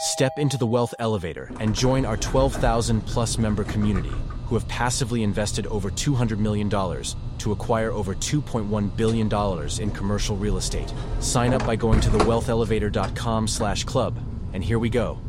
Step into the Wealth Elevator and join our 12,000 plus member community who have passively invested over $200 million to acquire over $2.1 billion in commercial real estate. Sign up by going to thewealthelevator.com slash club. And here we go.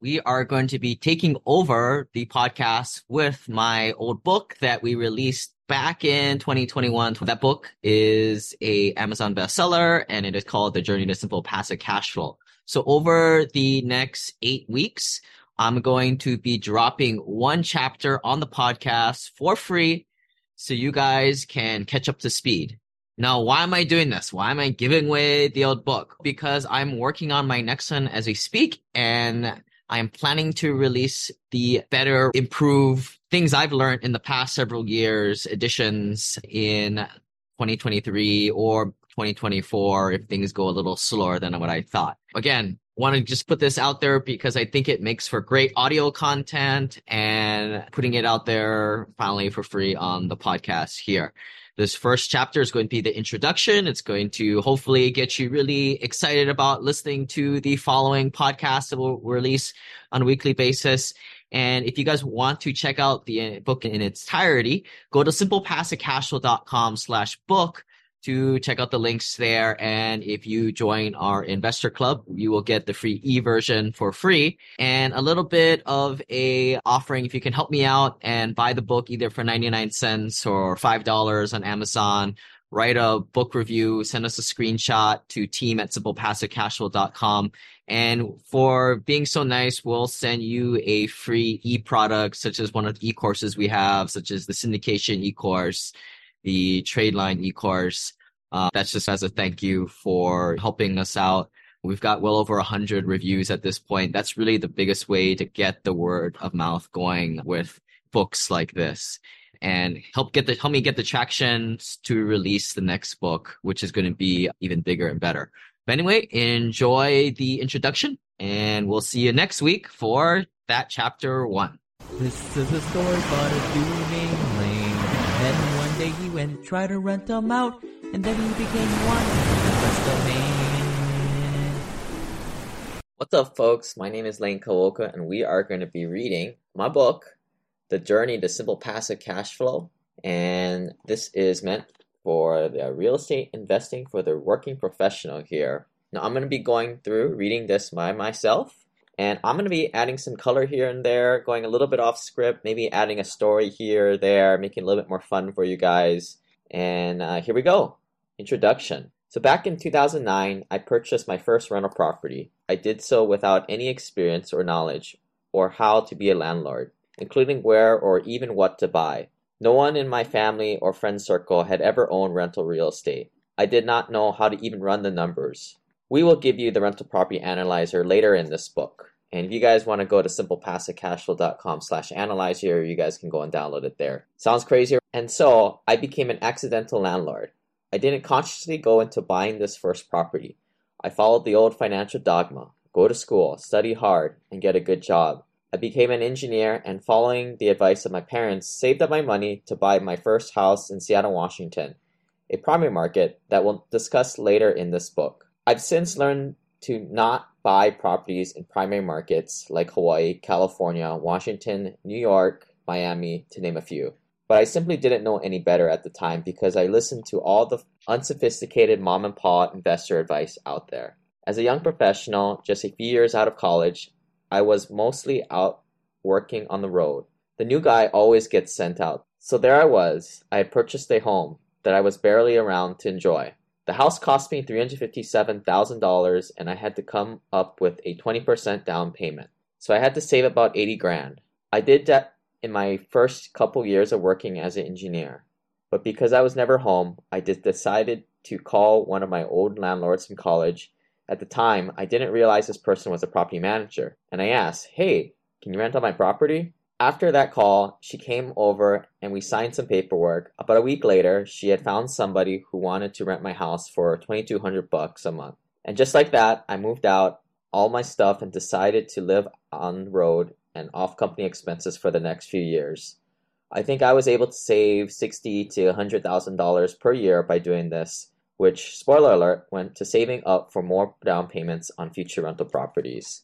We are going to be taking over the podcast with my old book that we released back in 2021. That book is a Amazon bestseller and it is called The Journey to Simple Passive Cash Flow. So over the next eight weeks, I'm going to be dropping one chapter on the podcast for free so you guys can catch up to speed. Now, why am I doing this? Why am I giving away the old book? Because I'm working on my next one as we speak and I am planning to release the better, improve things I've learned in the past several years, editions in 2023 or 2024 if things go a little slower than what I thought. Again, want to just put this out there because I think it makes for great audio content and putting it out there finally for free on the podcast here. This first chapter is going to be the introduction. It's going to hopefully get you really excited about listening to the following podcast that will release on a weekly basis. And if you guys want to check out the book in its entirety, go to simplepassivecashflow.com slash book to check out the links there. And if you join our investor club, you will get the free e version for free and a little bit of a offering. If you can help me out and buy the book either for 99 cents or $5 on Amazon, write a book review, send us a screenshot to team at simplepassivecashflow.com. And for being so nice, we'll send you a free e-product, such as one of the e-courses we have, such as the syndication e-course the trade line e-course. Uh, that's just as a thank you for helping us out. We've got well over a hundred reviews at this point. That's really the biggest way to get the word of mouth going with books like this and help get the help me get the traction to release the next book, which is going to be even bigger and better. But anyway, enjoy the introduction and we'll see you next week for that chapter one. This is a story about a dude named day he went and tried to rent them out, and then he became one What's up, folks? My name is Lane Kawaoka, and we are going to be reading my book, The Journey to Simple Passive Cash Flow. And this is meant for the real estate investing for the working professional here. Now, I'm going to be going through reading this by myself and I'm going to be adding some color here and there, going a little bit off script, maybe adding a story here or there, making a little bit more fun for you guys. And uh, here we go. Introduction. So back in 2009, I purchased my first rental property. I did so without any experience or knowledge or how to be a landlord, including where or even what to buy. No one in my family or friend circle had ever owned rental real estate. I did not know how to even run the numbers. We will give you the rental property analyzer later in this book. And if you guys want to go to simplepassivecashflow.com slash analyzer, you guys can go and download it there. Sounds crazy. And so I became an accidental landlord. I didn't consciously go into buying this first property. I followed the old financial dogma go to school, study hard, and get a good job. I became an engineer and, following the advice of my parents, saved up my money to buy my first house in Seattle, Washington, a primary market that we'll discuss later in this book. I've since learned to not buy properties in primary markets like Hawaii, California, Washington, New York, Miami, to name a few. But I simply didn't know any better at the time because I listened to all the unsophisticated mom and pop investor advice out there. As a young professional, just a few years out of college, I was mostly out working on the road. The new guy always gets sent out. So there I was. I had purchased a home that I was barely around to enjoy. The house cost me $357,000 and I had to come up with a 20% down payment. So I had to save about 80 grand. I did that in my first couple years of working as an engineer. But because I was never home, I decided to call one of my old landlords from college. At the time, I didn't realize this person was a property manager. And I asked, hey, can you rent out my property? After that call, she came over and we signed some paperwork. About a week later, she had found somebody who wanted to rent my house for 2200 bucks a month. And just like that, I moved out all my stuff and decided to live on the road and off company expenses for the next few years. I think I was able to save sixty to hundred thousand dollars per year by doing this, which, spoiler alert, went to saving up for more down payments on future rental properties.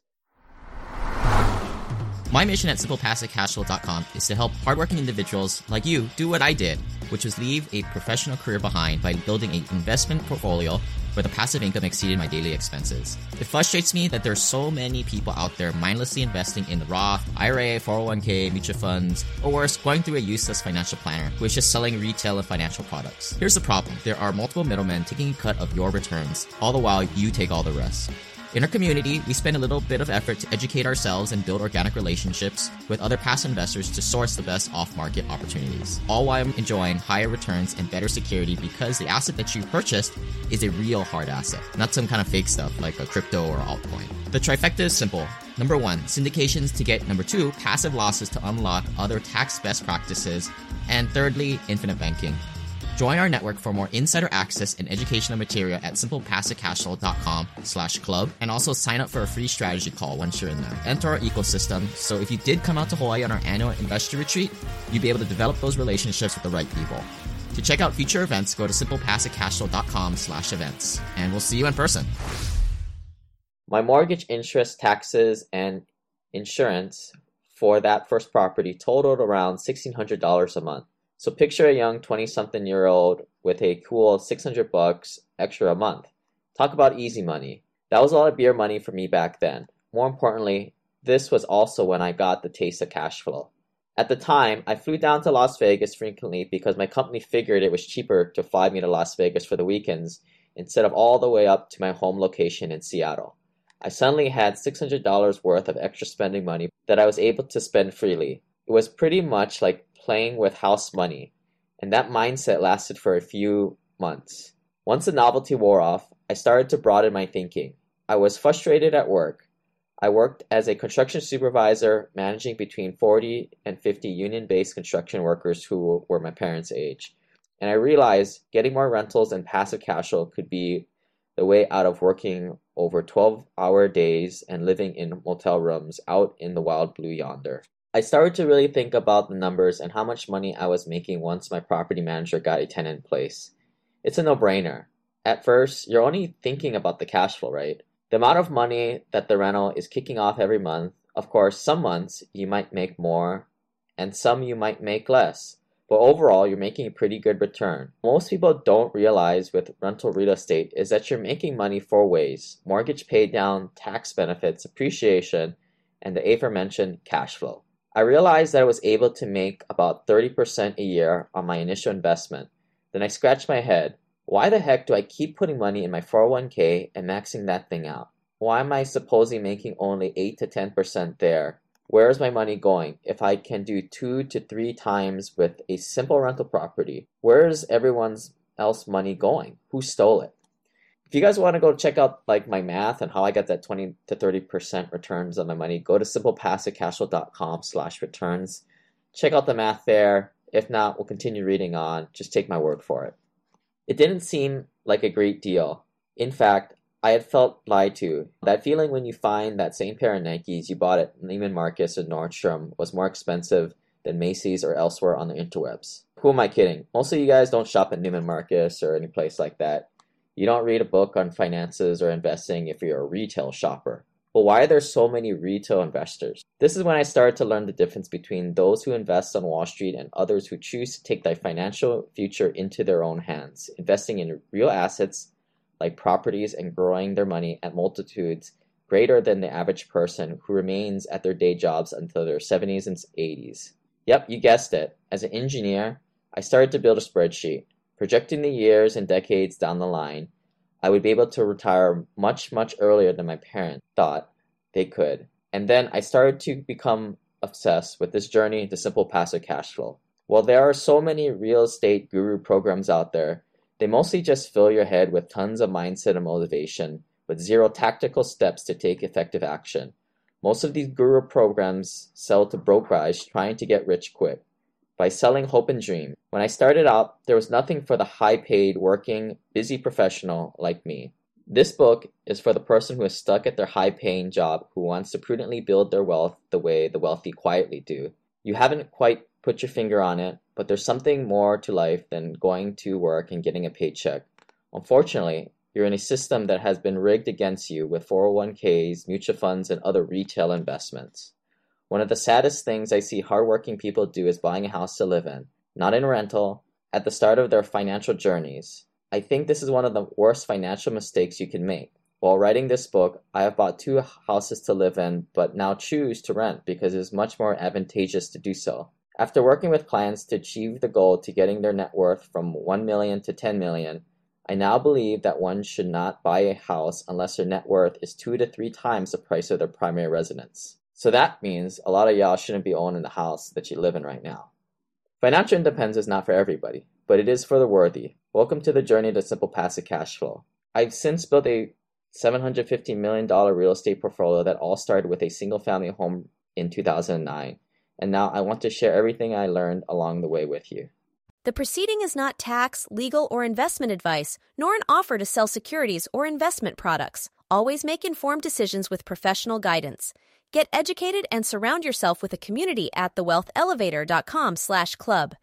My mission at SimplePassiveCashflow.com is to help hardworking individuals like you do what I did, which was leave a professional career behind by building an investment portfolio where the passive income exceeded my daily expenses. It frustrates me that there are so many people out there mindlessly investing in the Roth, IRA, 401k, mutual funds, or worse, going through a useless financial planner who is just selling retail and financial products. Here's the problem there are multiple middlemen taking a cut of your returns, all the while you take all the rest. In our community, we spend a little bit of effort to educate ourselves and build organic relationships with other past investors to source the best off market opportunities, all while enjoying higher returns and better security because the asset that you purchased is a real hard asset, not some kind of fake stuff like a crypto or altcoin. The trifecta is simple. Number one, syndications to get number two, passive losses to unlock other tax best practices, and thirdly, infinite banking. Join our network for more insider access and educational material at simplepassivecashflow.com slash club and also sign up for a free strategy call once you're in there. Enter our ecosystem so if you did come out to Hawaii on our annual investor retreat, you'd be able to develop those relationships with the right people. To check out future events, go to simplepassivecashflow.com slash events and we'll see you in person. My mortgage interest, taxes, and insurance for that first property totaled around $1,600 a month. So picture a young 20 something year old with a cool 600 bucks extra a month. Talk about easy money. That was a lot of beer money for me back then. More importantly, this was also when I got the taste of cash flow. At the time, I flew down to Las Vegas frequently because my company figured it was cheaper to fly me to Las Vegas for the weekends instead of all the way up to my home location in Seattle. I suddenly had $600 worth of extra spending money that I was able to spend freely. It was pretty much like playing with house money, and that mindset lasted for a few months. Once the novelty wore off, I started to broaden my thinking. I was frustrated at work. I worked as a construction supervisor, managing between 40 and 50 union based construction workers who were my parents' age. And I realized getting more rentals and passive cash flow could be the way out of working over 12 hour days and living in motel rooms out in the wild blue yonder. I started to really think about the numbers and how much money I was making once my property manager got a tenant in place. It's a no brainer. At first, you're only thinking about the cash flow, right? The amount of money that the rental is kicking off every month. Of course, some months you might make more, and some you might make less. But overall, you're making a pretty good return. Most people don't realize with rental real estate is that you're making money four ways mortgage paid down, tax benefits, appreciation, and the aforementioned cash flow. I realized that I was able to make about 30% a year on my initial investment. Then I scratched my head. Why the heck do I keep putting money in my 401k and maxing that thing out? Why am I supposedly making only 8 to 10% there? Where is my money going? If I can do two to three times with a simple rental property, where is everyone's else money going? Who stole it? If you guys want to go check out like my math and how I got that 20 to 30% returns on my money, go to simplepassivecashflow.com slash returns. Check out the math there. If not, we'll continue reading on. Just take my word for it. It didn't seem like a great deal. In fact, I had felt lied to. That feeling when you find that same pair of Nikes you bought at Neiman Marcus or Nordstrom was more expensive than Macy's or elsewhere on the interwebs. Who am I kidding? Most of you guys don't shop at Neiman Marcus or any place like that. You don't read a book on finances or investing if you're a retail shopper. But why are there so many retail investors? This is when I started to learn the difference between those who invest on Wall Street and others who choose to take their financial future into their own hands, investing in real assets like properties and growing their money at multitudes greater than the average person who remains at their day jobs until their 70s and 80s. Yep, you guessed it. As an engineer, I started to build a spreadsheet. Projecting the years and decades down the line, I would be able to retire much, much earlier than my parents thought they could. And then I started to become obsessed with this journey to simple passive cash flow. While there are so many real estate guru programs out there, they mostly just fill your head with tons of mindset and motivation, with zero tactical steps to take effective action. Most of these guru programs sell to brokerage trying to get rich quick by selling hope and dream. When I started out, there was nothing for the high paid, working, busy professional like me. This book is for the person who is stuck at their high paying job who wants to prudently build their wealth the way the wealthy quietly do. You haven't quite put your finger on it, but there's something more to life than going to work and getting a paycheck. Unfortunately, you're in a system that has been rigged against you with 401ks, mutual funds, and other retail investments. One of the saddest things I see hardworking people do is buying a house to live in, not in rental, at the start of their financial journeys. I think this is one of the worst financial mistakes you can make. While writing this book, I have bought two houses to live in, but now choose to rent because it is much more advantageous to do so. After working with clients to achieve the goal to getting their net worth from 1 million to 10 million, I now believe that one should not buy a house unless their net worth is two to three times the price of their primary residence. So that means a lot of y'all shouldn't be owning the house that you live in right now. Financial independence is not for everybody, but it is for the worthy. Welcome to the journey to simple passive cash flow. I've since built a $750 million real estate portfolio that all started with a single family home in 2009. And now I want to share everything I learned along the way with you. The proceeding is not tax, legal, or investment advice, nor an offer to sell securities or investment products. Always make informed decisions with professional guidance. Get educated and surround yourself with a community at thewealthelevator.com slash club.